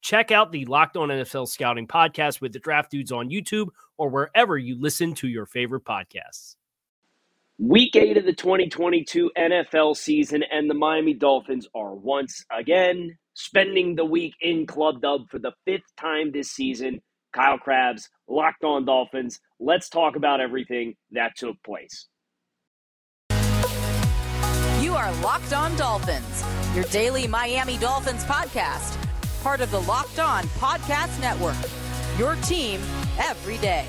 Check out the Locked On NFL Scouting podcast with the Draft Dudes on YouTube or wherever you listen to your favorite podcasts. Week eight of the 2022 NFL season, and the Miami Dolphins are once again spending the week in Club Dub for the fifth time this season. Kyle Crabbs, Locked On Dolphins. Let's talk about everything that took place. You are Locked On Dolphins, your daily Miami Dolphins podcast part of the Locked On Podcast Network. Your team every day.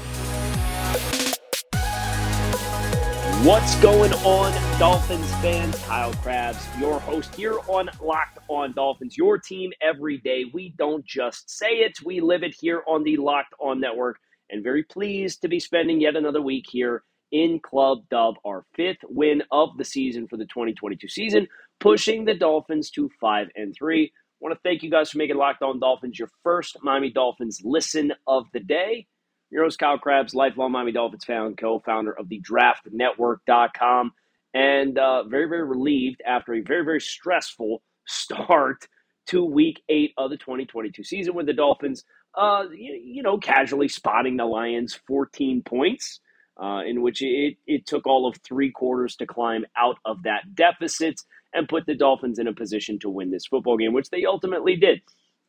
What's going on, Dolphins fans? Kyle Crabbs, your host here on Locked On Dolphins, your team every day. We don't just say it, we live it here on the Locked On Network. And very pleased to be spending yet another week here in Club Dub, our fifth win of the season for the 2022 season, pushing the Dolphins to 5 and 3 want to thank you guys for making Locked On Dolphins your first Miami Dolphins listen of the day. Your host, Kyle Crabbs, lifelong Miami Dolphins fan, co founder of the draftnetwork.com, and uh, very, very relieved after a very, very stressful start to week eight of the 2022 season with the Dolphins, uh, you, you know, casually spotting the Lions 14 points. Uh, in which it, it took all of three quarters to climb out of that deficit and put the Dolphins in a position to win this football game, which they ultimately did.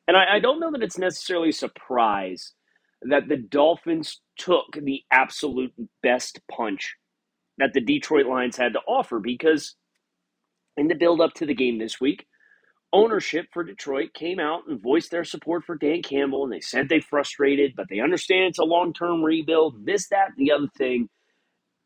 And I, I don't know that it's necessarily a surprise that the Dolphins took the absolute best punch that the Detroit Lions had to offer because in the build up to the game this week, ownership for Detroit came out and voiced their support for Dan Campbell and they said they frustrated, but they understand it's a long term rebuild, this, that, and the other thing.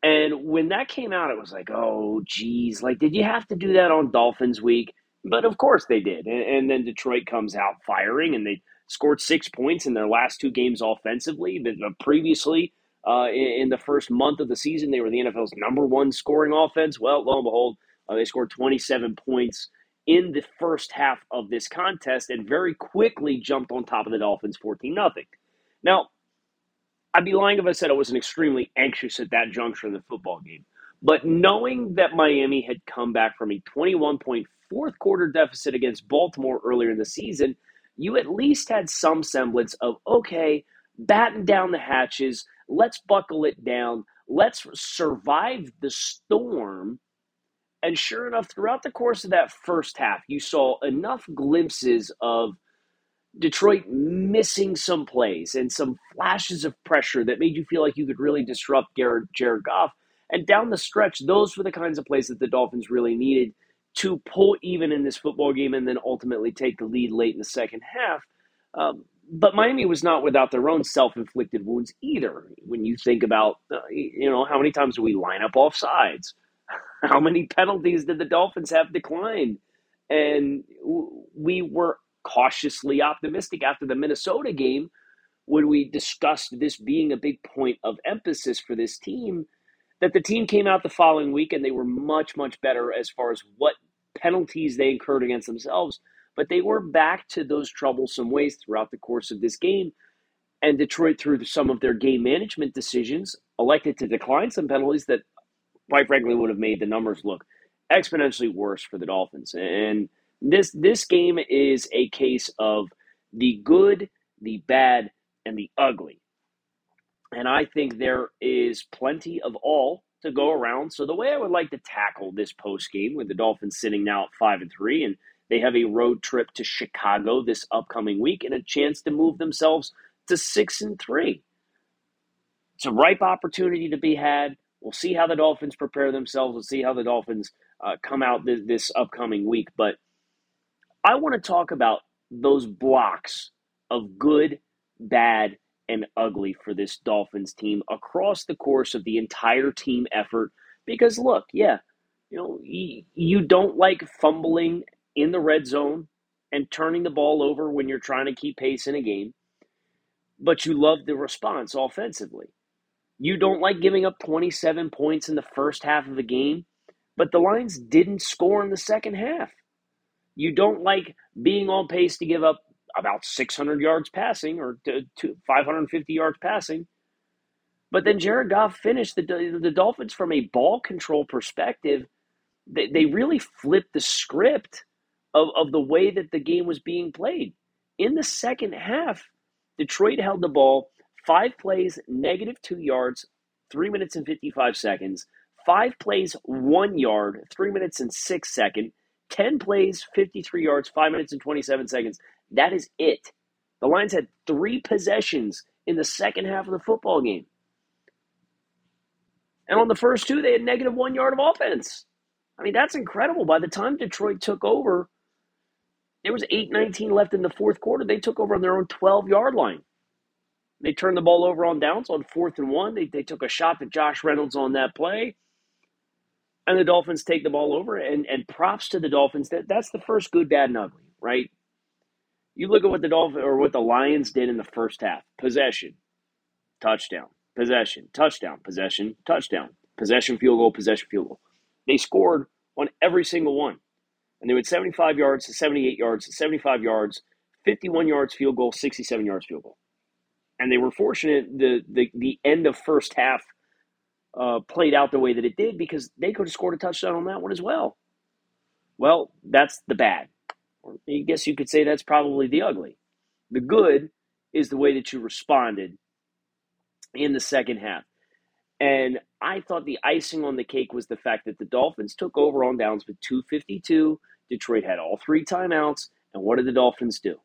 And when that came out, it was like, oh, geez, like, did you have to do that on Dolphins week? But of course they did. And, and then Detroit comes out firing, and they scored six points in their last two games offensively. But uh, previously, uh, in, in, the first month of the season, they were the NFL's number one scoring offense. Well, lo and behold, uh, they scored 27 points in the first half of this contest and very quickly jumped on top of the Dolphins 14 0. Now, I'd be lying if I said I wasn't extremely anxious at that juncture in the football game. But knowing that Miami had come back from a 21 point fourth quarter deficit against Baltimore earlier in the season, you at least had some semblance of, okay, batten down the hatches, let's buckle it down, let's survive the storm. And sure enough, throughout the course of that first half, you saw enough glimpses of Detroit missing some plays and some flashes of pressure that made you feel like you could really disrupt Jared, Jared Goff. And down the stretch, those were the kinds of plays that the Dolphins really needed to pull even in this football game and then ultimately take the lead late in the second half. Um, but Miami was not without their own self-inflicted wounds either. When you think about, uh, you know, how many times do we line up off sides? How many penalties did the Dolphins have declined? And we were cautiously optimistic after the Minnesota game when we discussed this being a big point of emphasis for this team. That the team came out the following week and they were much, much better as far as what penalties they incurred against themselves. But they were back to those troublesome ways throughout the course of this game. And Detroit, through some of their game management decisions, elected to decline some penalties that, quite frankly, would have made the numbers look exponentially worse for the Dolphins. And This this game is a case of the good, the bad, and the ugly. And I think there is plenty of all to go around. So the way I would like to tackle this post game with the Dolphins sitting now at five and three, and they have a road trip to Chicago this upcoming week and a chance to move themselves to six and three. It's a ripe opportunity to be had. We'll see how the Dolphins prepare themselves. We'll see how the Dolphins uh, come out this, this upcoming week. But I want to talk about those blocks of good, bad, and ugly for this Dolphins team across the course of the entire team effort. Because look, yeah, you know, you, you don't like fumbling in the red zone and turning the ball over when you're trying to keep pace in a game, but you love the response offensively. You don't like giving up 27 points in the first half of the game, but the Lions didn't score in the second half. You don't like being on pace to give up about 600 yards passing or to, to 550 yards passing. But then Jared Goff finished the, the Dolphins from a ball control perspective. They, they really flipped the script of, of the way that the game was being played. In the second half, Detroit held the ball five plays, negative two yards, three minutes and 55 seconds. Five plays, one yard, three minutes and six seconds. 10 plays, 53 yards, five minutes and 27 seconds. That is it. The Lions had three possessions in the second half of the football game. And on the first two, they had negative one yard of offense. I mean, that's incredible. By the time Detroit took over, there was 8-19 left in the fourth quarter. They took over on their own 12-yard line. They turned the ball over on downs on fourth and one. They, they took a shot at Josh Reynolds on that play. And the Dolphins take the ball over. And, and props to the Dolphins. That, that's the first good, bad, and ugly, right? You look at what the Dolphins or what the Lions did in the first half. Possession, touchdown, possession, touchdown, possession, touchdown, possession, field goal, possession, field goal. They scored on every single one. And they went 75 yards to 78 yards to 75 yards, 51 yards field goal, 67 yards field goal. And they were fortunate the the, the end of first half uh, played out the way that it did because they could have scored a touchdown on that one as well. Well, that's the bad. Or I guess you could say that's probably the ugly. The good is the way that you responded in the second half. And I thought the icing on the cake was the fact that the Dolphins took over on downs with 252. Detroit had all three timeouts. And what did the Dolphins do?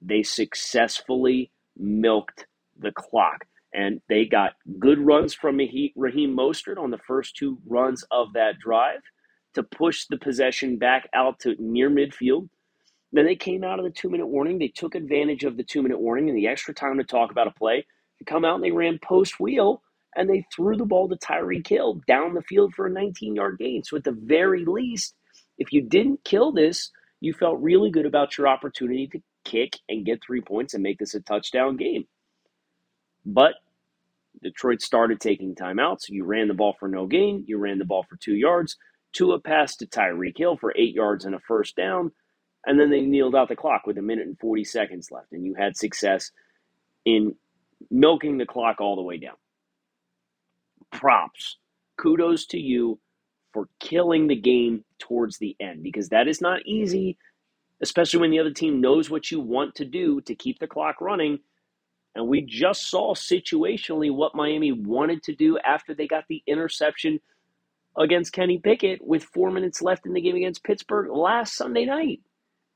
They successfully milked the clock. And they got good runs from Raheem Mostert on the first two runs of that drive to push the possession back out to near midfield. Then they came out of the two minute warning. They took advantage of the two minute warning and the extra time to talk about a play. They come out and they ran post wheel and they threw the ball to Tyreek Hill down the field for a 19 yard gain. So, at the very least, if you didn't kill this, you felt really good about your opportunity to kick and get three points and make this a touchdown game. But Detroit started taking timeouts. You ran the ball for no gain. You ran the ball for two yards. Tua passed to Tyreek Hill for eight yards and a first down. And then they kneeled out the clock with a minute and 40 seconds left. And you had success in milking the clock all the way down. Props. Kudos to you for killing the game towards the end because that is not easy, especially when the other team knows what you want to do to keep the clock running. And we just saw situationally what Miami wanted to do after they got the interception against Kenny Pickett with four minutes left in the game against Pittsburgh last Sunday night.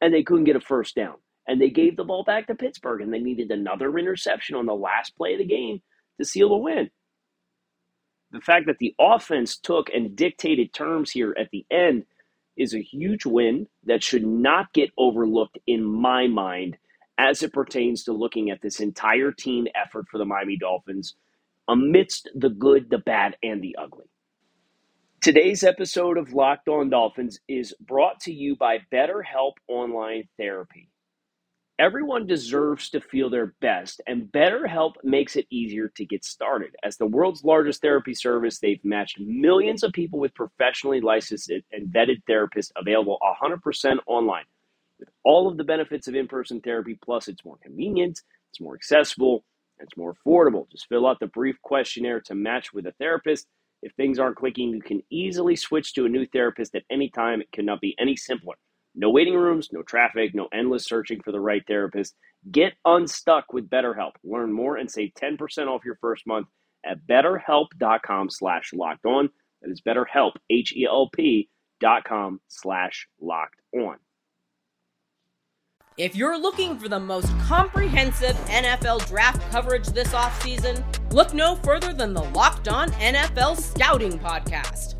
And they couldn't get a first down. And they gave the ball back to Pittsburgh, and they needed another interception on the last play of the game to seal the win the fact that the offense took and dictated terms here at the end is a huge win that should not get overlooked in my mind as it pertains to looking at this entire team effort for the Miami Dolphins amidst the good, the bad, and the ugly. Today's episode of Locked On Dolphins is brought to you by BetterHelp Online Therapy. Everyone deserves to feel their best, and BetterHelp makes it easier to get started. As the world's largest therapy service, they've matched millions of people with professionally licensed and vetted therapists available 100% online. With all of the benefits of in person therapy, plus it's more convenient, it's more accessible, and it's more affordable. Just fill out the brief questionnaire to match with a therapist. If things aren't clicking, you can easily switch to a new therapist at any time. It cannot be any simpler. No waiting rooms, no traffic, no endless searching for the right therapist. Get unstuck with BetterHelp. Learn more and save 10% off your first month at betterhelp.com slash locked on. That is betterhelp, H-E-L-P dot com slash locked on. If you're looking for the most comprehensive NFL draft coverage this offseason, look no further than the Locked On NFL Scouting Podcast.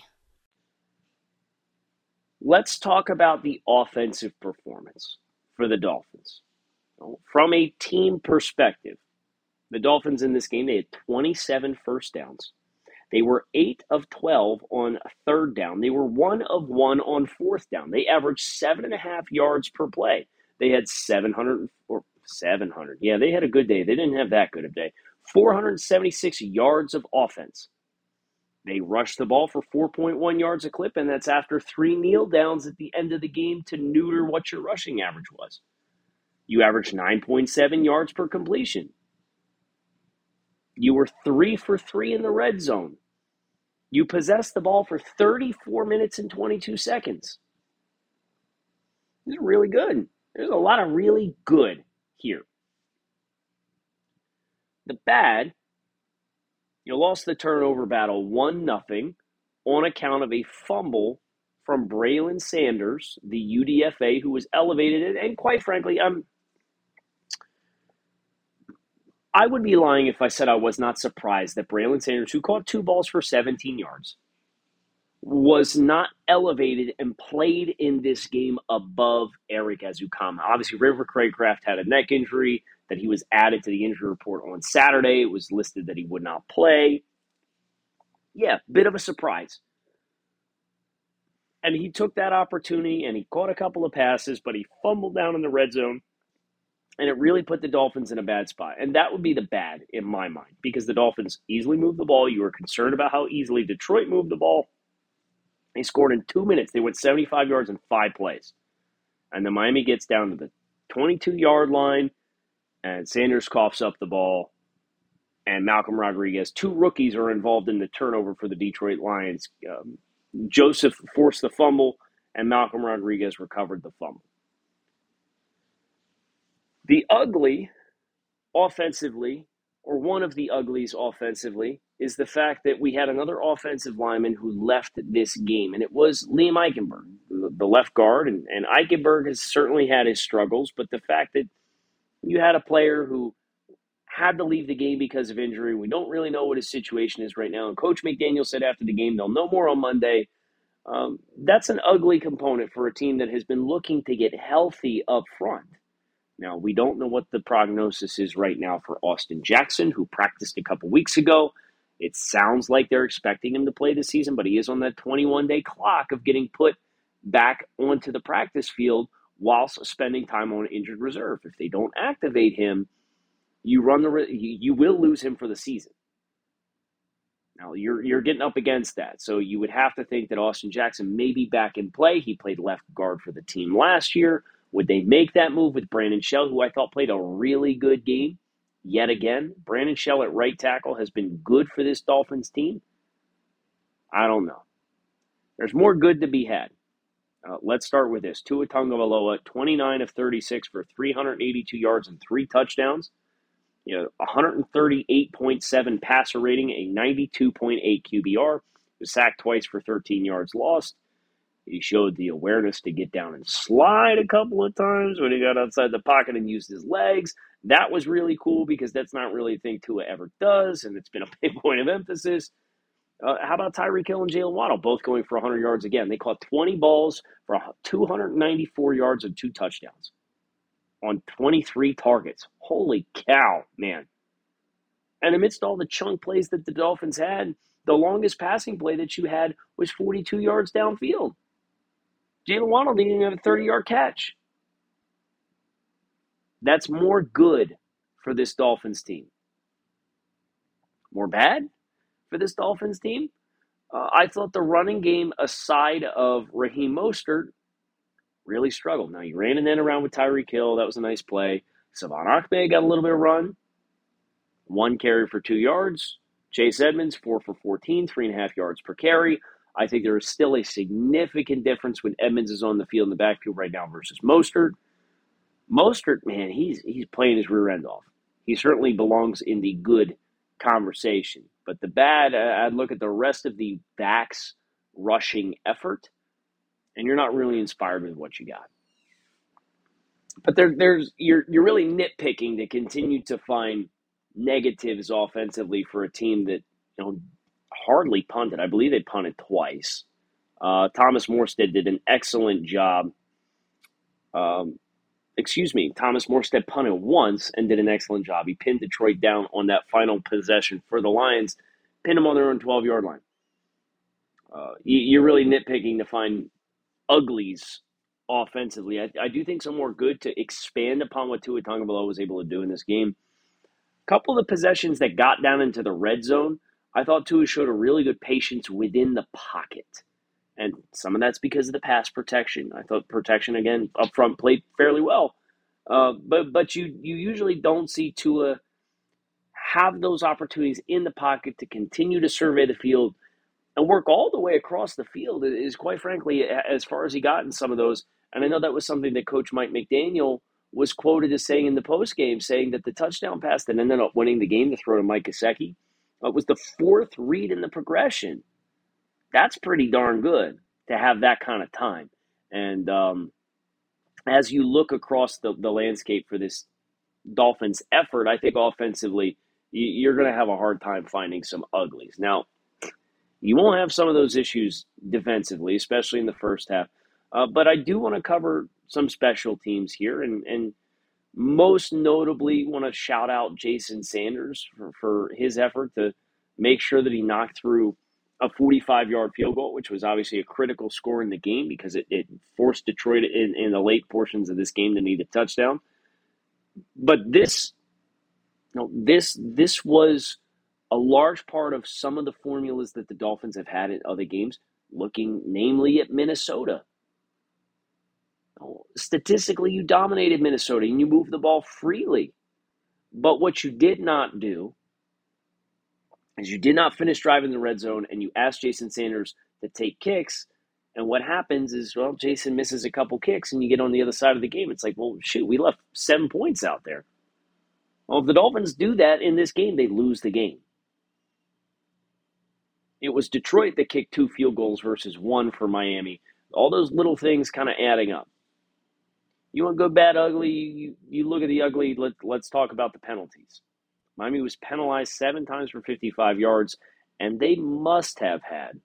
Let's talk about the offensive performance for the Dolphins. From a team perspective, the Dolphins in this game, they had 27 first downs. They were 8 of 12 on third down. They were 1 of 1 on fourth down. They averaged 7.5 yards per play. They had 700 or 700. Yeah, they had a good day. They didn't have that good of day. 476 yards of offense. They rushed the ball for 4.1 yards a clip, and that's after three kneel downs at the end of the game to neuter what your rushing average was. You averaged 9.7 yards per completion. You were three for three in the red zone. You possessed the ball for 34 minutes and 22 seconds. This is really good. There's a lot of really good here. The bad, you lost the turnover battle 1 0 on account of a fumble from Braylon Sanders, the UDFA, who was elevated. And quite frankly, I'm I would be lying if I said I was not surprised that Braylon Sanders, who caught two balls for 17 yards, was not elevated and played in this game above Erik Ezukanma. Obviously, River Cracraft had a neck injury that he was added to the injury report on Saturday. It was listed that he would not play. Yeah, bit of a surprise. And he took that opportunity and he caught a couple of passes, but he fumbled down in the red zone and it really put the Dolphins in a bad spot. And that would be the bad in my mind because the Dolphins easily moved the ball. You were concerned about how easily Detroit moved the ball. They scored in two minutes. They went 75 yards in five plays. And then Miami gets down to the 22 yard line, and Sanders coughs up the ball. And Malcolm Rodriguez, two rookies, are involved in the turnover for the Detroit Lions. Um, Joseph forced the fumble, and Malcolm Rodriguez recovered the fumble. The ugly offensively, or one of the uglies offensively, is the fact that we had another offensive lineman who left this game, and it was Liam Eichenberg, the left guard. And, and Eichenberg has certainly had his struggles, but the fact that you had a player who had to leave the game because of injury, we don't really know what his situation is right now. And Coach McDaniel said after the game they'll know more on Monday. Um, that's an ugly component for a team that has been looking to get healthy up front. Now, we don't know what the prognosis is right now for Austin Jackson, who practiced a couple weeks ago. It sounds like they're expecting him to play this season, but he is on that 21 day clock of getting put back onto the practice field whilst spending time on injured reserve. If they don't activate him, you run the you will lose him for the season. Now you're you're getting up against that, so you would have to think that Austin Jackson may be back in play. He played left guard for the team last year. Would they make that move with Brandon Shell, who I thought played a really good game yet again? Brandon Shell at right tackle has been good for this Dolphins team. I don't know. There's more good to be had. Uh, let's start with this. Tua Tagovailoa, 29 of 36 for 382 yards and three touchdowns. You know, 138.7 passer rating, a 92.8 QBR. Was sacked twice for 13 yards lost. He showed the awareness to get down and slide a couple of times when he got outside the pocket and used his legs. That was really cool because that's not really a thing Tua ever does, and it's been a big point of emphasis. Uh, how about Tyreek Hill and Jaylen Waddle both going for 100 yards again? They caught 20 balls for 294 yards and two touchdowns on 23 targets. Holy cow, man. And amidst all the chunk plays that the Dolphins had, the longest passing play that you had was 42 yards downfield. Jaylen Waddle didn't even have a 30 yard catch. That's more good for this Dolphins team. More bad for this Dolphins team? Uh, I thought the running game, aside of Raheem Mostert, really struggled. Now, you ran an end around with Tyreek Hill. That was a nice play. Salvon Ahmed got a little bit of run. One carry for two yards. Chase Edmonds, four for 14, three and a half yards per carry. I think there is still a significant difference when Edmonds is on the field in the backfield right now versus Mostert. Mostert, man, he's he's playing his rear end off. He certainly belongs in the good conversation. But the bad, uh, I'd look at the rest of the backs rushing effort, and you're not really inspired with what you got. But there, there's you're you're really nitpicking to continue to find negatives offensively for a team that you know hardly punted. I believe they punted twice. Uh, Thomas Morstead did an excellent job. Um, excuse me, Thomas Morstead punted once and did an excellent job. He pinned Detroit down on that final possession for the Lions, pinned them on their own 12 yard line. Uh, you, are really nitpicking to find uglies offensively. I, I, do think some more good to expand upon what Tua Tagovailoa was able to do in this game. A couple of the possessions that got down into the red zone, I thought Tua showed a really good patience within the pocket. And some of that's because of the pass protection. I thought protection again up front played fairly well. Uh, but but you you usually don't see Tua have those opportunities in the pocket to continue to survey the field and work all the way across the field is quite frankly as far as he got in some of those. And I know that was something that Coach Mike McDaniel was quoted as saying in the post game, saying that the touchdown pass that ended up winning the game to throw to Mike Gesicki uh, was the fourth read in the progression that's pretty darn good to have that kind of time. And um, as you look across the, the landscape for this Dolphins effort, I think offensively, you're going to have a hard time finding some uglies. Now, you won't have some of those issues defensively, especially in the first half. Uh, but I do want to cover some special teams here, and, and most notably want to shout out Jason Sanders for, for his effort to make sure that he knocked through a 45 yard field goal, which was obviously a critical score in the game because it, it forced Detroit in, in the late portions of this game to need a touchdown. But this, you know, this this was a large part of some of the formulas that the Dolphins have had in other games, looking namely at Minnesota. Statistically, you dominated Minnesota and you moved the ball freely. But what you did not do you did not finish driving the red zone and you asked Jason Sanders to take kicks. And what happens is, well, Jason misses a couple kicks and you get on the other side of the game. It's like, well, shoot, we left seven points out there. Well, if the Dolphins do that in this game, they lose the game. It was Detroit that kicked two field goals versus one for Miami. All those little things kind of adding up. You want good, bad, ugly? You, you look at the ugly. Let, let's talk about the penalties. Miami was penalized seven times for 55 yards, and they must have had,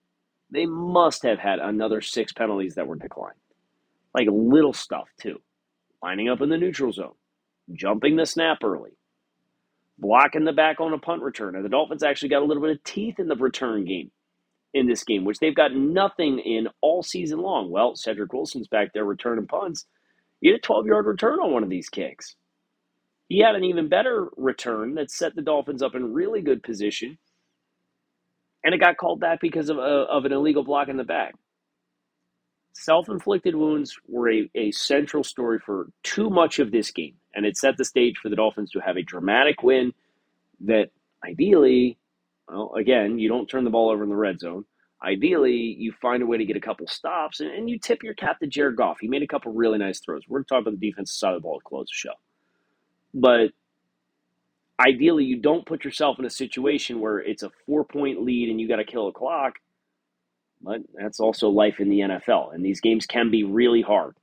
they must have had another six penalties that were declined. Like little stuff, too. Lining up in the neutral zone, jumping the snap early, blocking the back on a punt return. And the Dolphins actually got a little bit of teeth in the return game in this game, which they've got nothing in all season long. Well, Cedric Wilson's back there returning punts. You had a 12 yard return on one of these kicks. He had an even better return that set the Dolphins up in really good position. And it got called back because of, a, of an illegal block in the back. Self inflicted wounds were a, a central story for too much of this game. And it set the stage for the Dolphins to have a dramatic win that ideally, well, again, you don't turn the ball over in the red zone. Ideally, you find a way to get a couple stops and, and you tip your cap to Jared Goff. He made a couple really nice throws. We're going to talk about the defensive side of the ball to close the show. But ideally, you don't put yourself in a situation where it's a four point lead and you got to kill a clock. But that's also life in the NFL. And these games can be really hard.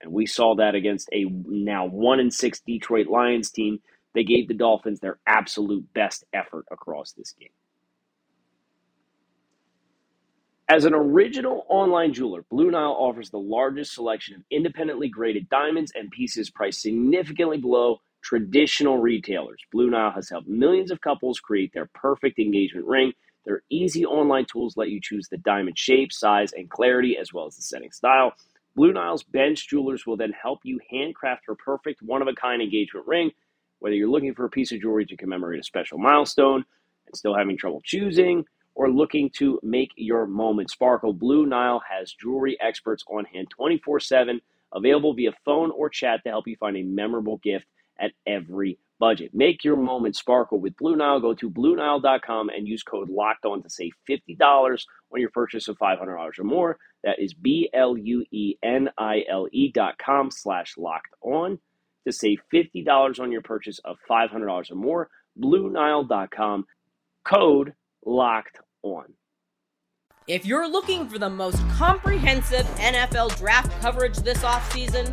And we saw that against a now one and six Detroit Lions team. They gave the Dolphins their absolute best effort across this game. As an original online jeweler, Blue Nile offers the largest selection of independently graded diamonds and pieces priced significantly below traditional retailers. Blue Nile has helped millions of couples create their perfect engagement ring. Their easy online tools let you choose the diamond shape, size, and clarity, as well as the setting style. Blue Nile's bench jewelers will then help you handcraft your perfect one of a kind engagement ring. Whether you're looking for a piece of jewelry to commemorate a special milestone and still having trouble choosing, or looking to make your moment sparkle, Blue Nile has jewelry experts on hand 24 7, available via phone or chat to help you find a memorable gift at every budget. Make your moment sparkle with Blue Nile. Go to BlueNile.com and use code Locked On to save $50 on your purchase of $500 or more. That is B L U E N I L E dot com slash locked on to save $50 on your purchase of $500 or more. BlueNile.com, code locked on. If you're looking for the most comprehensive NFL draft coverage this offseason,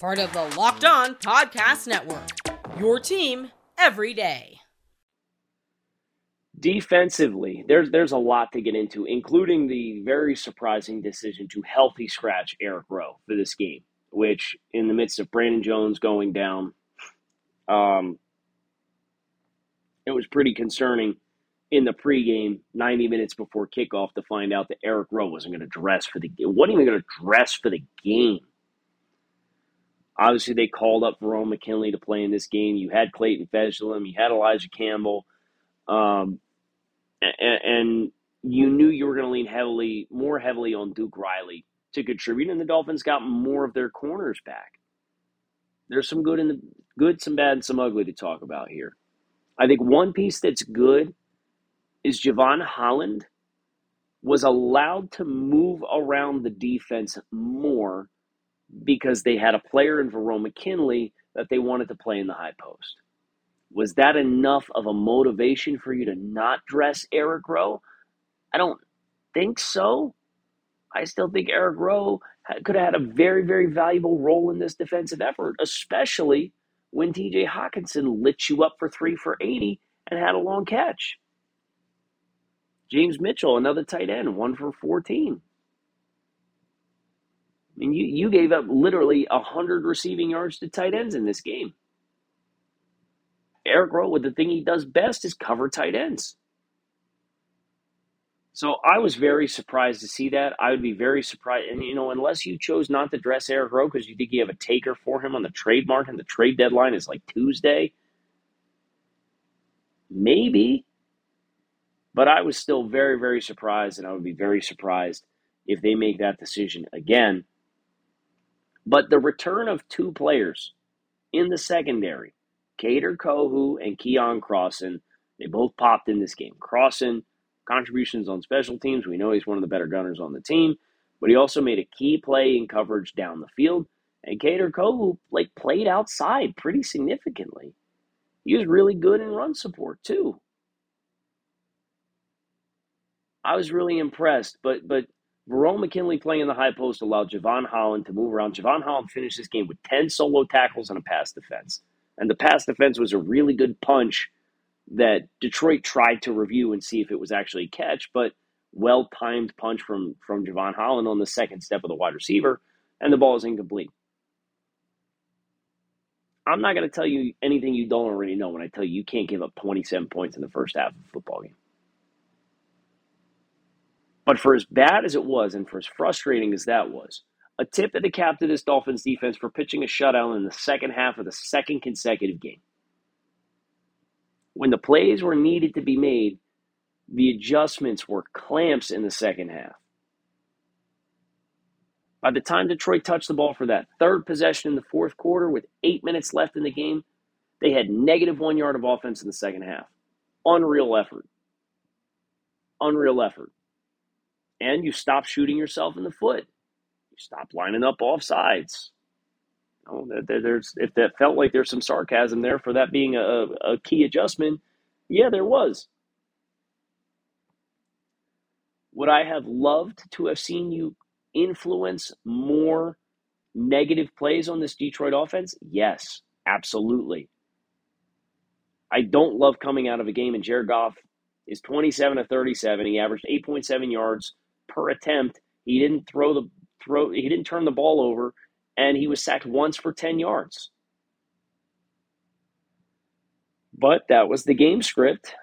Part of the Locked On Podcast Network. Your team every day. Defensively, there's there's a lot to get into, including the very surprising decision to healthy scratch Eric Rowe for this game, which in the midst of Brandon Jones going down, um, it was pretty concerning in the pregame, 90 minutes before kickoff, to find out that Eric Rowe wasn't going to dress for the wasn't even going to dress for the game. Obviously, they called up Verone McKinley to play in this game. You had Clayton Fejedelem, you had Elijah Campbell, um, and, and you knew you were going to lean heavily, more heavily on Duke Riley to contribute, and the Dolphins got more of their corners back. There's some good in the good, some bad, and some ugly to talk about here. I think one piece that's good is Jevon Holland was allowed to move around the defense more because they had a player in Verone McKinley that they wanted to play in the high post. Was that enough of a motivation for you to not dress Eric Rowe? I don't think so. I still think Eric Rowe could have had a very, very valuable role in this defensive effort, especially when TJ Hockenson lit you up for three for 80 and had a long catch. James Mitchell, another tight end, one for 14. Mean, you, you gave up literally 100 receiving yards to tight ends in this game. Eric Rowe, the thing he does best is cover tight ends. So I was very surprised to see that. I would be very surprised, and you know, unless you chose not to dress Eric Rowe because you think you have a taker for him on the trade market, and the trade deadline is like Tuesday, maybe. But I was still very, very surprised, and I would be very surprised if they make that decision again. But the return of two players in the secondary, Kader Kohou and Keon Crossen, they both popped in this game. Crossen contributions on special teams. We know he's one of the better gunners on the team, but he also made a key play in coverage down the field. And Kader Kohou like played outside pretty significantly. He was really good in run support too. I was really impressed, but but Verone McKinley playing in the high post allowed Jevon Holland to move around. Jevon Holland finished this game with 10 solo tackles and a pass defense. And the pass defense was a really good punch that Detroit tried to review and see if it was actually a catch, but well timed punch from from Jevon Holland on the second step of the wide receiver, and the ball is incomplete. I'm not going to tell you anything you don't already know when I tell you you can't give up 27 points in the first half of a football game. But for as bad as it was, and for as frustrating as that was, a tip of the cap to this Dolphins defense for pitching a shutout in the second half of the second consecutive game when the plays were needed to be made, the adjustments were clamps in the second half. By the time Detroit touched the ball for that third possession in the fourth quarter with eight minutes left in the game, they had negative one yard of offense in the second half. Unreal effort. Unreal effort. And you stop shooting yourself in the foot. You stop lining up off sides know, there's if that felt like there's some sarcasm there for that being a, a key adjustment, yeah, there was. Would I have loved to have seen you influence more negative plays on this Detroit offense? Yes, absolutely. I don't love coming out of a game and Jared Goff is 27 to 37. He averaged 8.7 yards per attempt. He didn't throw the throw he didn't turn the ball over and he was sacked once for 10 yards. But that was the game script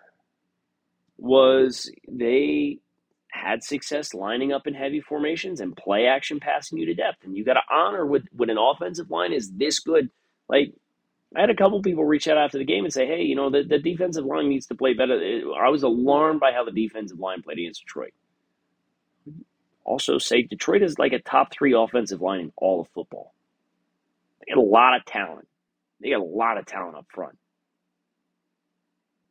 was they had success lining up in heavy formations and play action passing you to depth. And you got to honor with when an offensive line is this good. Like I had a couple people reach out after the game and say, "Hey, you know, the, the defensive line needs to play better." I was alarmed by how the defensive line played against Detroit. Also, say Detroit is like a top three offensive line in all of football. They got a lot of talent. They got a lot of talent up front.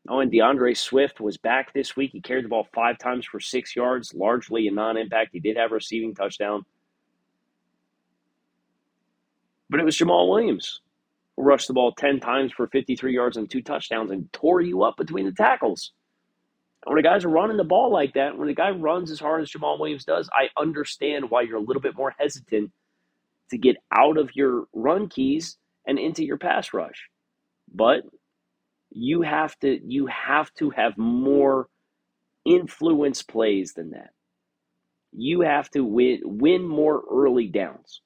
Oh, and D'Andre Swift was back this week. He carried the ball five times for six yards, largely a non impact. He did have a receiving touchdown. But it was Jamaal Williams who rushed the ball 10 times for 53 yards and two touchdowns and tore you up between the tackles. And when the guys running the ball like that, when the guy runs as hard as Jamaal Williams does, I understand why you're a little bit more hesitant to get out of your run keys and into your pass rush. But you have to you have to have more influence plays than that. You have to win win more early downs.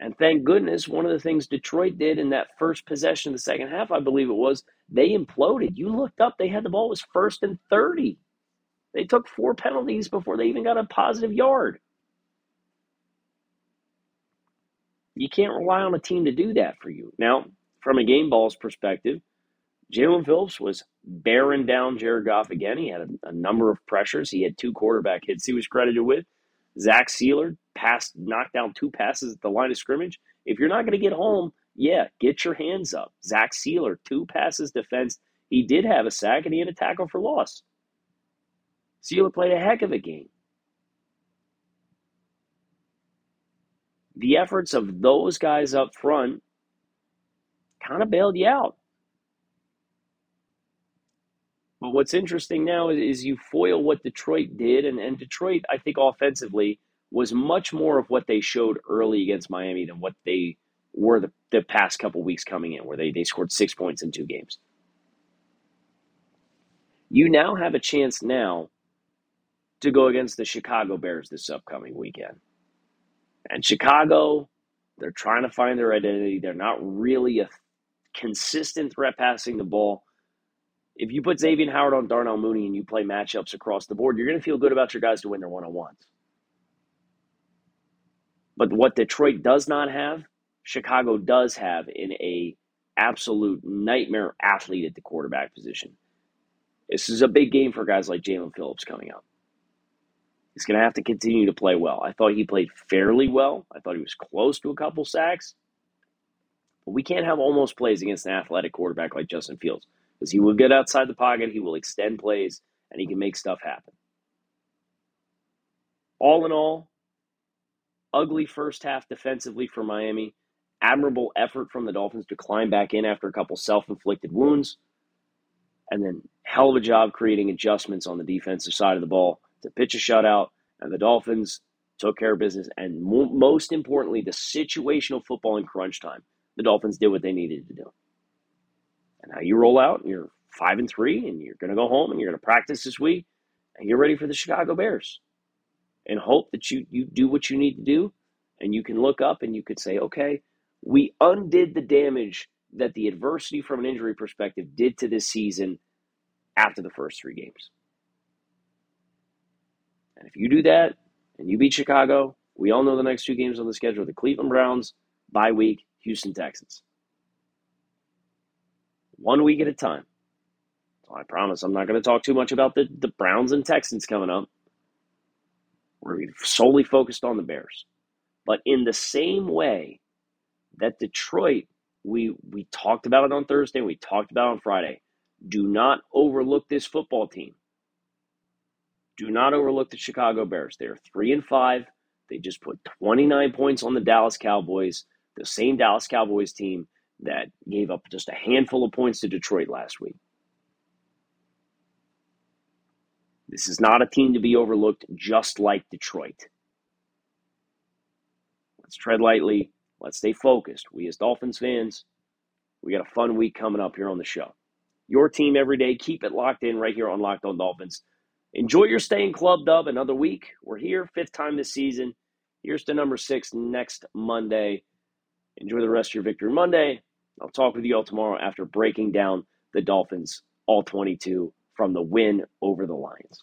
And thank goodness, one of the things Detroit did in that first possession of the second half, I believe it was, they imploded. You looked up, they had the ball, was first and 30. They took four penalties before they even got a positive yard. You can't rely on a team to do that for you. Now, from a game balls perspective, Jaelan Phillips was bearing down Jared Goff again. He had a, a, number of pressures. He had two quarterback hits he was credited with. Zach Sieler passed, knocked down two passes at the line of scrimmage. If you're not going to get home, yeah, get your hands up. Zach Sieler, two passes defense. He did have a sack and he had a tackle for loss. Sieler played a heck of a game. The efforts of those guys up front kind of bailed you out. But what's interesting now is, is, you foil what Detroit did, and, and Detroit, I think, offensively was much more of what they showed early against Miami than what they were the, the past couple weeks coming in, where they, they scored six points in two games. You now have a chance now to go against the Chicago Bears this upcoming weekend. And Chicago, they're trying to find their identity. They're not really a consistent threat passing the ball. If you put Xavier Howard on Darnell Mooney and you play matchups across the board, you're going to feel good about your guys to win their one on ones. But what Detroit does not have, Chicago does have in a absolute nightmare athlete at the quarterback position. This is a big game for guys like Jaelan Phillips coming up. He's going to have to continue to play well. I thought he played fairly well. I thought he was close to a couple sacks. But we can't have almost plays against an athletic quarterback like Justin Fields because he will get outside the pocket, he will extend plays, and he can make stuff happen. All in all, ugly first half defensively for Miami. Admirable effort from the Dolphins to climb back in after a couple self inflicted wounds. And then hell of a job creating adjustments on the defensive side of the ball to pitch a shutout. And the Dolphins took care of business. And mo- most importantly, the situational football in crunch time the Dolphins did what they needed to do. And now you roll out and you're five and three, and you're going to go home and you're going to practice this week, and you're ready for the Chicago Bears. And hope that you you do what you need to do, and you can look up and you could say, okay, we undid the damage that the adversity from an injury perspective did to this season after the first three games. And if you do that and you beat Chicago, we all know the next two games on the schedule the Cleveland Browns, bye week, Houston Texans. One week at a time. So I promise I'm not going to talk too much about the, the Browns and Texans coming up. We're solely focused on the Bears. But in the same way that Detroit, we we talked about it on Thursday, we talked about it on Friday. Do not overlook this football team. Do not overlook the Chicago Bears. They're three and five. They just put 29 points on the Dallas Cowboys the same Dallas Cowboys team that gave up just a handful of points to Detroit last week. This is not a team to be overlooked, just like Detroit. Let's tread lightly. Let's stay focused. We, as Dolphins fans, we got a fun week coming up here on the show. Your team every day. Keep it locked in right here on Locked On Dolphins. Enjoy your stay in Club Dub another week. We're here, fifth time this season. Here's to number six next Monday. Enjoy the rest of your Victory Monday. I'll talk with you all tomorrow after breaking down the Dolphins all 22 from the win over the Lions.